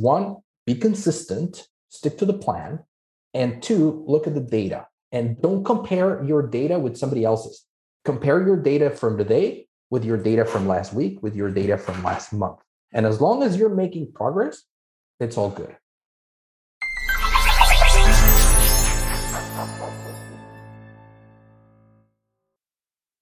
one, be consistent, stick to the plan, and two, look at the data and don't compare your data with somebody else's. Compare your data from today with your data from last week, with your data from last month. And as long as you're making progress, it's all good.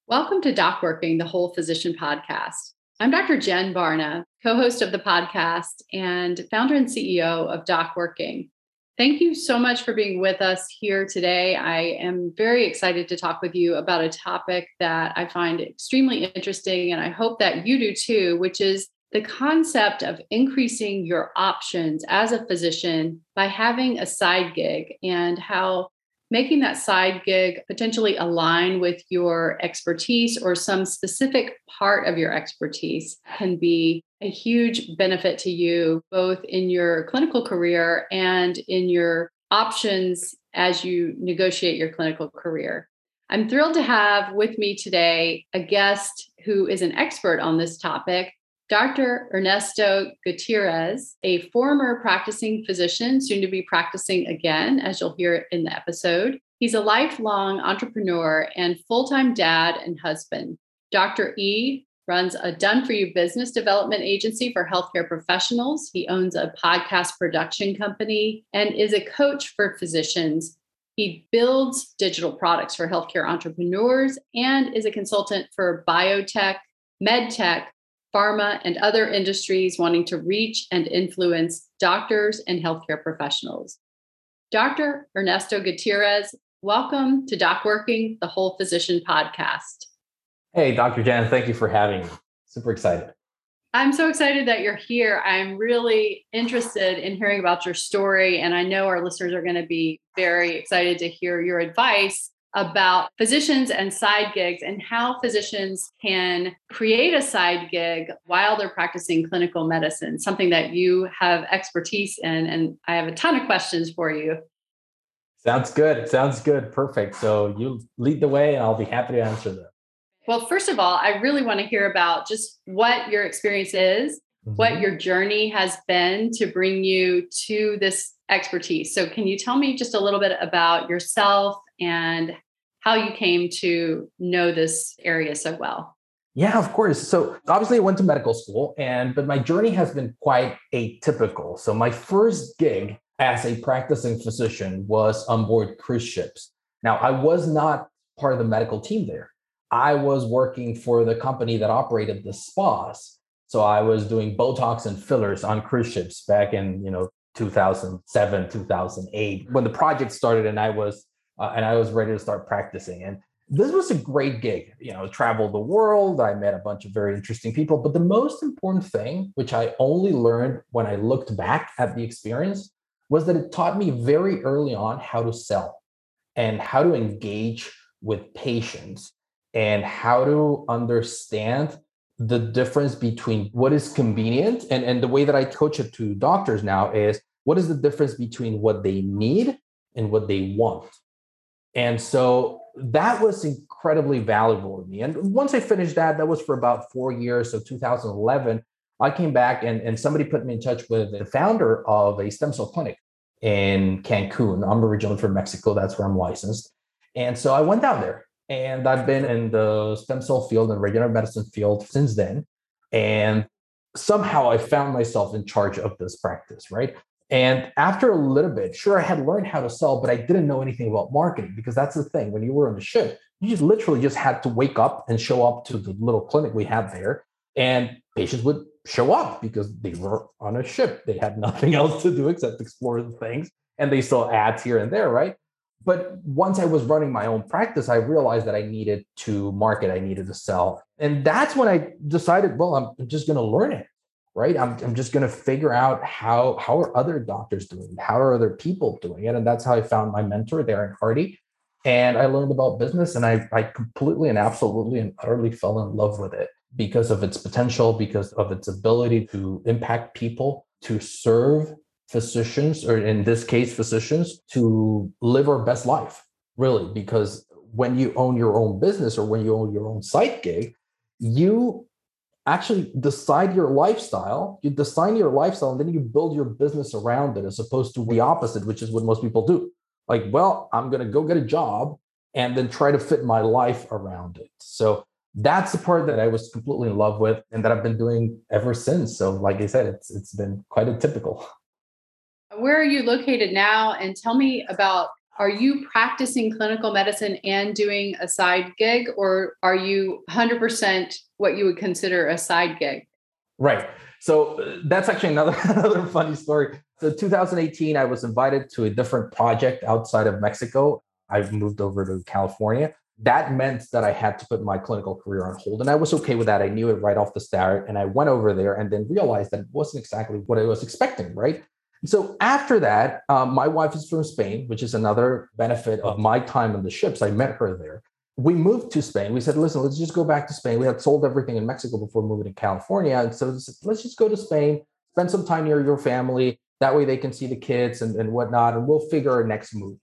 Welcome to Doc Working, the Whole Physician Podcast. I'm Dr. Jen Barna, co host of the podcast and founder and CEO of Doc Working. Thank you so much for being with us here today. I am very excited to talk with you about a topic that I find extremely interesting, and I hope that you do too, which is the concept of increasing your options as a physician by having a side gig and how making that side gig potentially align with your expertise or some specific part of your expertise can be a huge benefit to you, both in your clinical career and in your options as you negotiate your clinical career. I'm thrilled to have with me today a guest who is an expert on this topic, Dr. Ernesto Gutierrez, a former practicing physician, soon to be practicing again, as you'll hear in the episode. He's a lifelong entrepreneur and full time dad and husband. Dr. E runs a done for you business development agency for healthcare professionals. He owns a podcast production company and is a coach for physicians. He builds digital products for healthcare entrepreneurs and is a consultant for biotech, medtech, pharma, and other industries wanting to reach and influence doctors and healthcare professionals. Dr. Ernesto Gutierrez, welcome to Doc Working, the Whole Physician podcast. Hey, Dr. Jan, thank you for having me. Super excited. I'm so excited that you're here. I'm really interested in hearing about your story. And I know our listeners are going to be very excited to hear your advice about physicians and side gigs and how physicians can create a side gig while they're practicing clinical medicine, something that you have expertise in. And I have a ton of questions for you. Sounds good. Sounds good. Perfect. So you lead the way, and I'll be happy to answer them. Well, first of all, I really want to hear about just what your experience is, mm-hmm. what your journey has been to bring you to this expertise. So, can you tell me just a little bit about yourself and how you came to know this area so well? Yeah, of course. So obviously I went to medical school and but my journey has been quite atypical. So my first gig as a practicing physician was on board cruise ships. Now I was not part of the medical team there. I was working for the company that operated the spas. So I was doing Botox and fillers on cruise ships back in, you know, 2007, 2008 when the project started and I was uh, and I was ready to start practicing. And this was a great gig. You know, traveled the world. I met a bunch of very interesting people. But the most important thing, which I only learned when I looked back at the experience, was that it taught me very early on how to sell and how to engage with patients and how to understand the difference between what is convenient and, and the way that I coach it to doctors now is what is the difference between what they need and what they want. And so that was incredibly valuable to me. And once I finished that, that was for about four years. So 2011, I came back and, and somebody put me in touch with the founder of a stem cell clinic in Cancun. I'm originally from Mexico. That's where I'm licensed. And so I went down there and I've been in the stem cell field and regenerative medicine field since then. And somehow I found myself in charge of this practice, right? And after a little bit, sure, I had learned how to sell, but I didn't know anything about marketing because that's the thing. When you were on the ship, you just literally just had to wake up and show up to the little clinic we had there. And patients would show up because they were on a ship. They had nothing else to do except explore the things. And they saw ads here and there, right? But once I was running my own practice, I realized that I needed to market, I needed to sell. And that's when I decided, well, I'm just going to learn it right? I'm, I'm just going to figure out how how are other doctors doing? It how are other people doing it? And that's how i found my mentor Darren Hardy. And i learned about business and i, I completely and absolutely and utterly fell in love with it because of its potential because of its ability to impact people to serve physicians or in this case physicians to live our best life really. Because when you own your own business or when you own your own site gig you actually decide your lifestyle. You design your lifestyle and then you build your business around it as opposed to the opposite, which is what most people do. Like, well, I'm going to go get a job and then try to fit my life around it. So that's the part that I was completely in love with and that I've been doing ever since. So, like I said, it's it's been quite a typical. Where are you located now? And tell me about are you practicing clinical medicine and doing a side gig, or are you 100% what you would consider a side gig? Right. So uh, that's actually another another funny story. So 2018, I was invited to a different project outside of Mexico. I moved over to California. That meant that I had to put my clinical career on hold. And I was okay with that. I knew it right off the start. And I went over there and then realized that it wasn't exactly what I was expecting, right? So after that, um, my wife is from Spain, which is another benefit of my time on the ships. I met her there. We moved to Spain. We said, listen, let's just go back to Spain. We had sold everything in Mexico before moving to California. And so let's just go to Spain, spend some time near your family. That way they can see the kids and, and whatnot, and we'll figure our next move.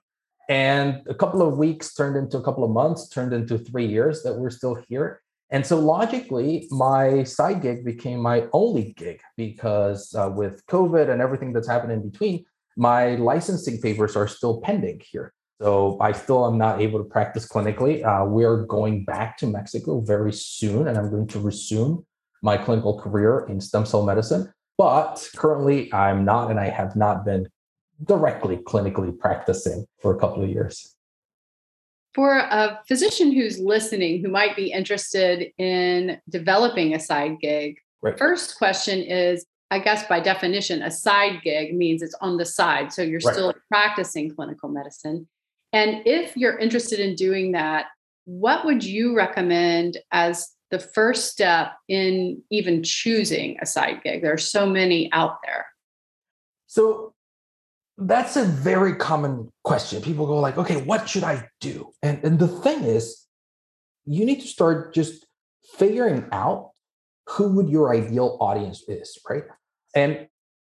And a couple of weeks turned into a couple of months, turned into three years that we're still here. And so logically, my side gig became my only gig because uh, with COVID and everything that's happened in between, my licensing papers are still pending here. So I still am not able to practice clinically. Uh, we are going back to Mexico very soon, and I'm going to resume my clinical career in stem cell medicine. But currently, I'm not, and I have not been directly clinically practicing for a couple of years for a physician who's listening who might be interested in developing a side gig, right. first question is I guess by definition, a side gig means it's on the side. So you're right. still practicing clinical medicine. And if you're interested in doing that, what would you recommend as the first step in even choosing a side gig? There are so many out there. So that's a very common question. People go like, okay, what should I do? And, and the thing is, you need to start just figuring out who would your ideal audience is, right? And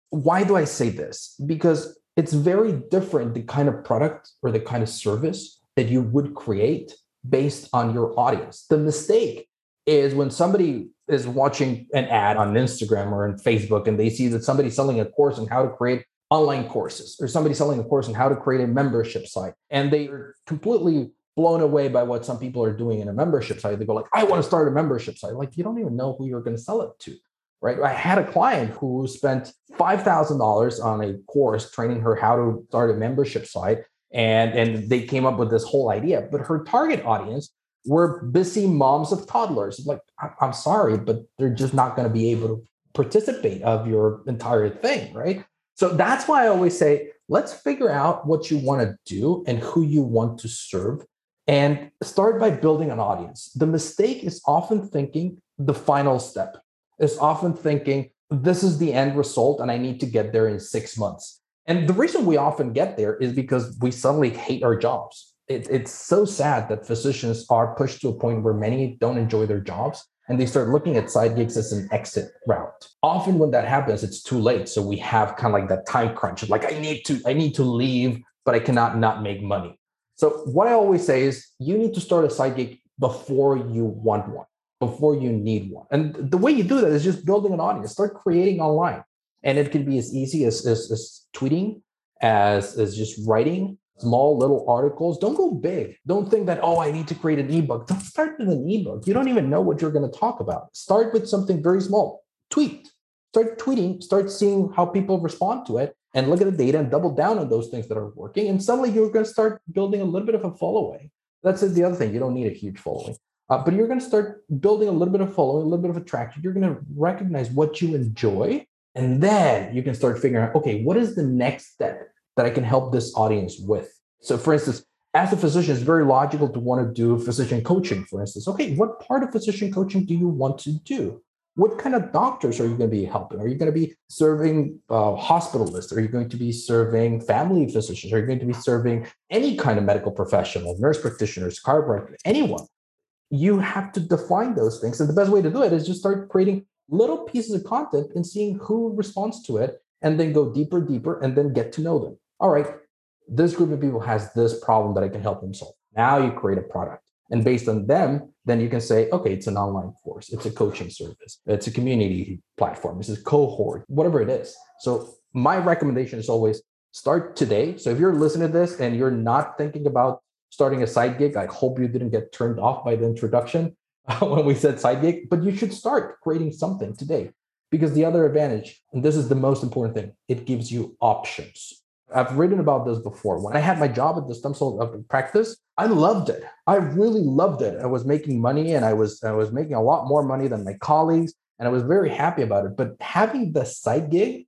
why do I say this? Because it's very different the kind of product or the kind of service that you would create based on your audience. The mistake is when somebody is watching an ad on Instagram or on Facebook and they see that somebody's selling a course on how to create online courses or somebody selling a course on how to create a membership site. And they are completely blown away by what some people are doing in a membership site. They go like i want to start a membership site. Like you don't even know who you're going to sell it to right? I had a client who spent $5000 on a course training her how to start a membership site and and they came up with this whole idea but her target audience were busy moms of toddlers. Like i'm sorry but they're just not going to be able to participate of your entire thing right so that's why I always say, let's figure out what you want to do and who you want to serve and start by building an audience. The mistake is often thinking the final step, is often thinking this is the end result and I need to get there in six months. And the reason we often get there is because we suddenly hate our jobs. It, it's so sad that physicians are pushed to a point where many don't enjoy their jobs and they start looking at side gigs as an exit route. Often when that happens, it's too late. So we have kind of like that time crunch. Like I need to, I need to leave, but I cannot not make money. So what I always say is you need to start a side gig before you want one, before you need one. And the way you do that is just building an audience, start creating online. And it can be as easy as, as, as tweeting, as, as just writing, small little articles. Don't go big. Don't think that, oh, I need to create an ebook. Don't start with an ebook. You don't even know what you're going to talk about. Start with something very small. Tweet. Start tweeting, start seeing how people respond to it, and look at the data and double down on those things that are working. And suddenly you're going to start building a little bit of a following. That's the other thing. You don't need a huge following. Uh, but you're going to start building a little bit of following, a little bit of attraction. You're going to recognize what you enjoy. And then you can start figuring out, okay, what is the next step? That I can help this audience with. So, for instance, as a physician, it's very logical to want to do physician coaching, for instance. Okay, what part of physician coaching do you want to do? What kind of doctors are you going to be helping? Are you going to be serving uh, hospitalists? Are you going to be serving family physicians? Are you going to be serving any kind of medical professional, nurse practitioners, chiropractor, anyone? You have to define those things. And the best way to do it is just start creating little pieces of content and seeing who responds to it, and then go deeper, deeper, and then get to know them all right, this group of people has this problem that I can help them solve. Now you create a product. And based on them, then you can say, okay, it's an online course, it's a coaching service, it's a community platform, it's a cohort, whatever it is. So my recommendation is always start today. So if you're listening to this and you're not thinking about starting a side gig, I hope you didn't get turned off by the introduction when we said side gig, but you should start creating something today. Because the other advantage, and this is the most important thing, it gives you options. I've written about this before. When I had my job at the stem cell uh, practice, I loved it. I really loved it. I was making money and I was I was making a lot more money than my colleagues and I was very happy about it. But having the side gig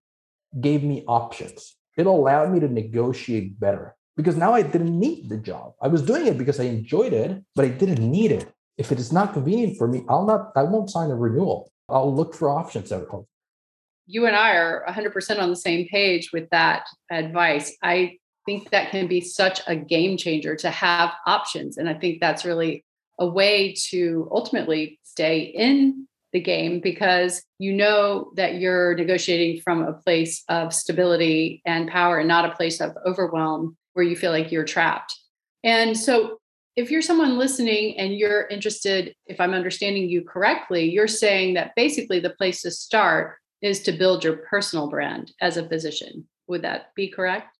gave me options. It allowed me to negotiate better because now I didn't need the job. I was doing it because I enjoyed it, but I didn't need it. If it is not convenient for me, I'll not I won't sign a renewal. I'll look for options out you and I are 100% on the same page with that advice. I think that can be such a game changer to have options. And I think that's really a way to ultimately stay in the game because you know that you're negotiating from a place of stability and power and not a place of overwhelm where you feel like you're trapped. And so if you're someone listening and you're interested, if I'm understanding you correctly, you're saying that basically the place to start is to build your personal brand as a physician. Would that be correct?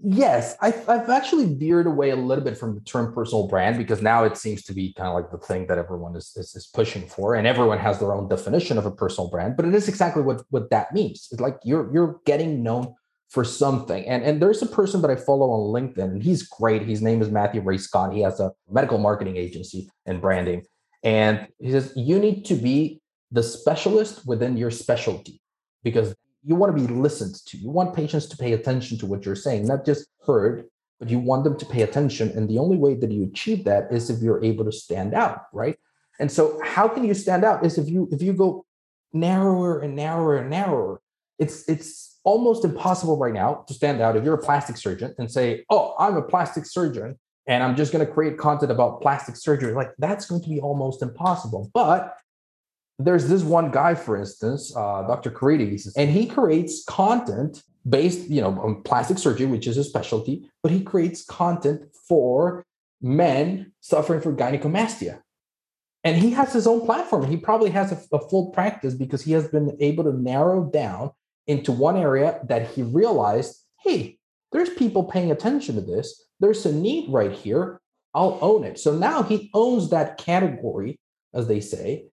Yes, I've, I've actually veered away a little bit from the term personal brand because now it seems to be kind of like the thing that everyone is, is, is, pushing for, and everyone has their own definition of a personal brand. But it is exactly what, what that means. It's like you're you're getting known for something. And, and there's a person that I follow on LinkedIn, and he's great. His name is Matthew Ray Scott. He has a medical marketing agency and branding. And he says, you need to be the specialist within your specialty because you want to be listened to. You want patients to pay attention to what you're saying, not just heard, but you want them to pay attention. And the only way that you achieve that is if you're able to stand out, right? And so how can you stand out is if you if you go narrower and narrower and narrower. It's it's almost impossible right now to stand out if you're a plastic surgeon and say, "Oh, I'm a plastic surgeon and I'm just going to create content about plastic surgery." Like that's going to be almost impossible. But there's this one guy, for instance, uh, Dr. Carides, and he creates content based, you know, on plastic surgery, which is a specialty, but he creates content for men suffering from gynecomastia. And he has his own platform. He probably has a, a full practice because he has been able to narrow down into one area that he realized, hey, there's people paying attention to this. There's a need right here. I'll own it. So now he owns that category, as they say,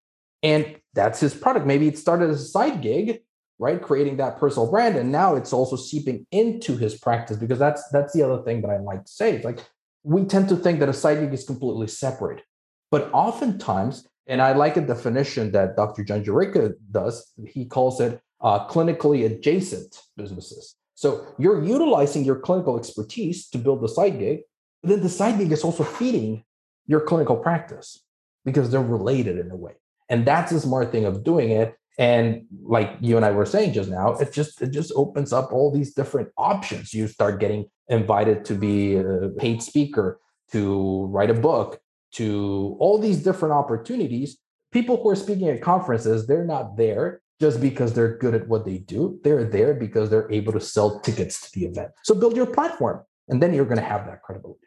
and that's his product. Maybe it started as a side gig, right? Creating that personal brand. And now it's also seeping into his practice because that's that's the other thing that I like to say. It's like we tend to think that a side gig is completely separate. But oftentimes, and I like a definition that Dr. John Jurica does, he calls it uh, clinically adjacent businesses. So you're utilizing your clinical expertise to build the side gig, but then the side gig is also feeding your clinical practice because they're related in a way. And that's the smart thing of doing it. And like you and I were saying just now, it just it just opens up all these different options. You start getting invited to be a paid speaker, to write a book, to all these different opportunities. People who are speaking at conferences, they're not there just because they're good at what they do. They're there because they're able to sell tickets to the event. So build your platform, and then you're going to have that credibility.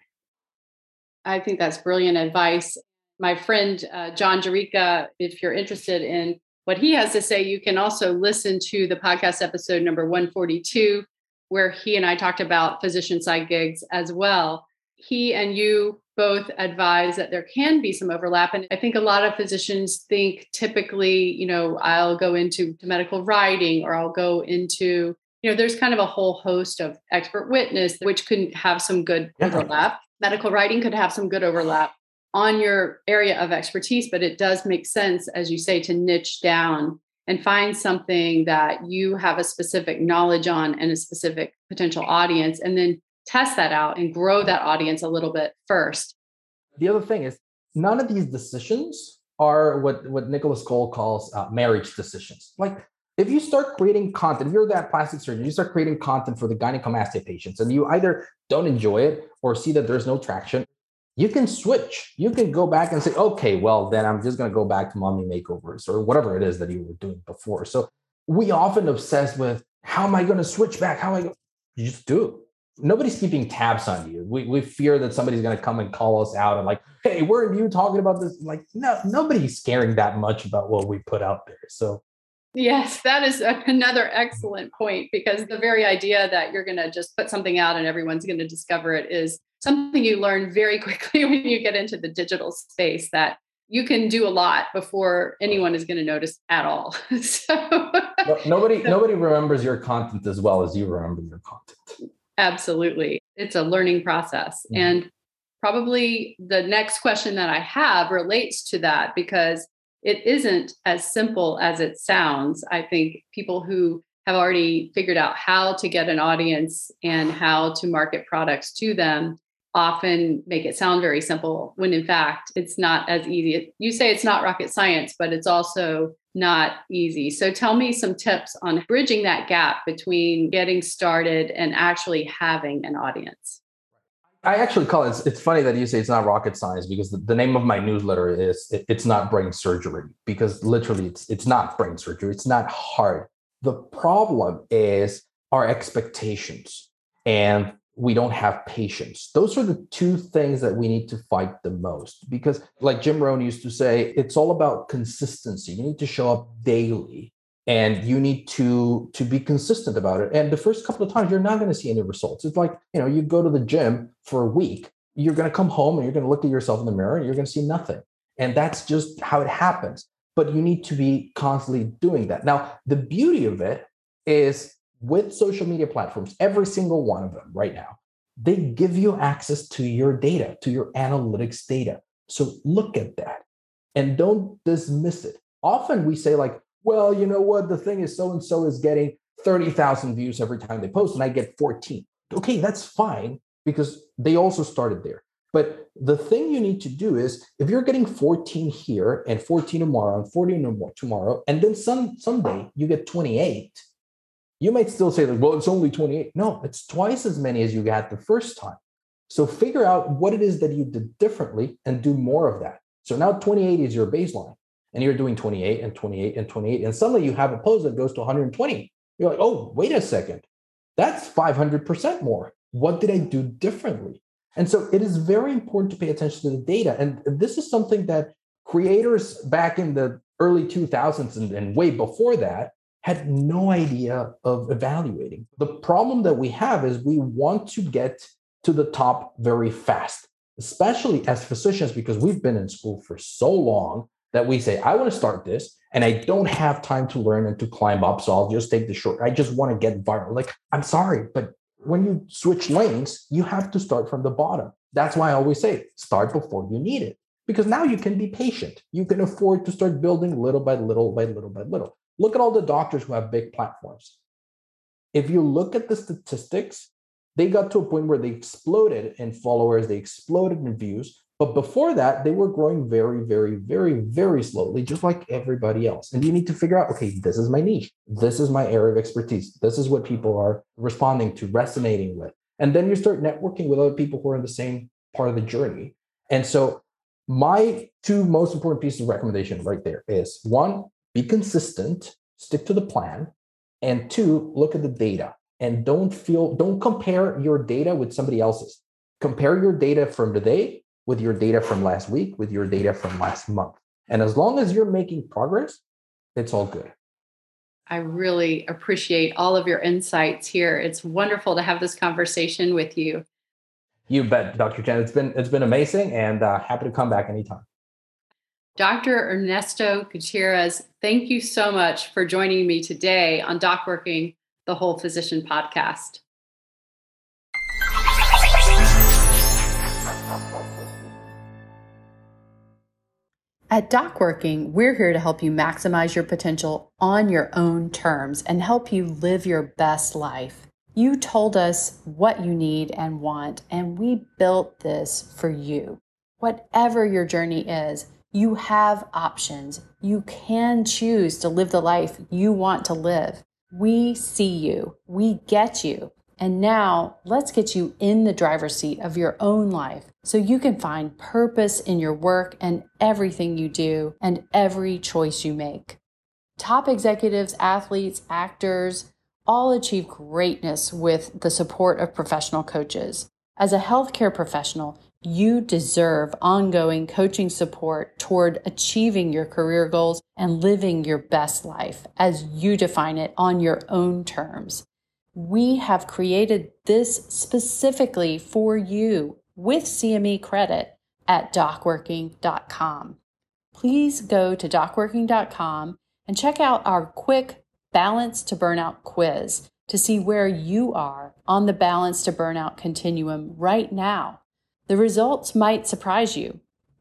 I think that's brilliant advice my friend uh, John Jurica, if you're interested in what he has to say, you can also listen to the podcast episode number 142, where he and I talked about physician side gigs as well. He and you both advise that there can be some overlap. And I think a lot of physicians think typically, you know, I'll go into medical writing or I'll go into, you know, there's kind of a whole host of expert witness, which could have some good overlap. Medical writing could have some good overlap on your area of expertise, but it does make sense, as you say, to niche down and find something that you have a specific knowledge on and a specific potential audience, and then test that out and grow that audience a little bit first. The other thing is, none of these decisions are what, what Nicolas Cole calls uh, marriage decisions. Like, if you start creating content, if you're that plastic surgeon, you start creating content for the gynecomastia patients, and you either don't enjoy it or see that there's no traction, you can switch. You can go back and say, okay, well, then I'm just going to go back to mommy makeovers or whatever it is that you were doing before. So we often obsess with how am I going to switch back? How am I going? You just do. it. nobody's keeping tabs on you. We, we fear that somebody's going to come and call us out and like, hey, weren't you talking about this? Like, no, nobody's caring that much about what we put out there. So, yes, that is another excellent point because the very idea that you're going to just put something out and everyone's going to discover it is something you learn very quickly when you get into the digital space that you can do a lot before anyone is going to notice at all. so no, nobody nobody remembers your content as well as you remember your content. Absolutely. It's a learning process. Mm-hmm. And probably the next question that I have relates to that because it isn't as simple as it sounds. I think people who have already figured out how to get an audience and how to market products to them often make it sound very simple when in fact it's not as easy. You say it's not rocket science, but it's also not easy. So tell me some tips on bridging that gap between getting started and actually having an audience. I actually call it, it's funny that you say it's not rocket science because the, the name of my newsletter is it, It's Not Brain Surgery because literally it's, it's not brain surgery. It's not hard. The problem is our expectations. And we don't have patience. Those are the two things that we need to fight the most because, like Jim Rohn used to say, it's all about consistency. You need to show up daily and you need to to be consistent about it. And the first couple of times you're not going to see any results. It's like you know you go to the gym for a week you're going to come home and you're going to look at yourself in the mirror and you're going to see nothing. And that's just how it happens. But you need to be constantly doing that. Now the beauty of it is with social media platforms, every single one of them right now, they give you access to your data, to your analytics data. So look at that and don't dismiss it. Often we say, like, well, you know what? The thing is, so and so is getting 30,000 views every time they post, and I get 14. Okay, that's fine because they also started there. But the thing you need to do is if you're getting 14 here and 14 tomorrow and 14 tomorrow, and then some someday you get 28, you might still say like, well, it's only 28. No, it's twice as many as you got the first time. So figure out what it is that you did differently and do more of that. So now 28 is your baseline. And you're doing 28 and 28 and 28. And suddenly you have a post that goes to 120. You're like, oh, wait a second. That's 500% more. What did I do differently? And so it is very important to pay attention to the data. And this is something that creators back in the early 2000s and, and way before that had no idea of evaluating. The problem that we have is we want to get to the top very fast, especially as physicians, because we've been in school for so long that we say, I want to start this and I don't have time to learn and to climb up. So I'll just take the short. I just want to get viral. Like, I'm sorry, but when you switch lanes, you have to start from the bottom. That's why I always say start before you need it. Because now you can be patient. You can afford to start building little by little by little by little. Look at all the doctors who have big platforms. If you look at the statistics, they got to a point where they exploded in followers, they exploded in views. But before that, they were growing very, very, very, very slowly, just like everybody else. And you need to figure out okay, this is my niche. This is my area of expertise. This is what people are responding to, resonating with. And then you start networking with other people who are in the same part of the journey. And so, my two most important pieces of recommendation right there is one, be consistent, stick to the plan, and two, look at the data and don't feel don't compare your data with somebody else's. Compare your data from today with your data from last week, with your data from last month. And as long as you're making progress, it's all good. I really appreciate all of your insights here. It's wonderful to have this conversation with you. You bet, Dr. Chen. It's been it's been amazing, and uh, happy to come back anytime. Dr. Ernesto Gutierrez, thank you so much for joining me today on Doc Working, the Whole Physician podcast. At Doc Working, we're here to help you maximize your potential on your own terms and help you live your best life. You told us what you need and want, and we built this for you. Whatever your journey is, you have options. You can choose to live the life you want to live. We see you. We get you. And now let's get you in the driver's seat of your own life so you can find purpose in your work and everything you do and every choice you make. Top executives, athletes, actors, all achieve greatness with the support of professional coaches. As a healthcare professional, you deserve ongoing coaching support toward achieving your career goals and living your best life as you define it on your own terms. We have created this specifically for you with CME credit at docworking.com. Please go to docworking.com and check out our quick Balance to Burnout quiz to see where you are on the Balance to Burnout continuum right now. The results might surprise you.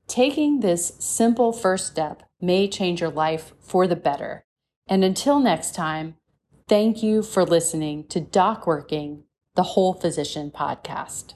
Taking this simple first step may change your life for the better. And until next time, thank you for listening to Doc Working, the Whole Physician podcast.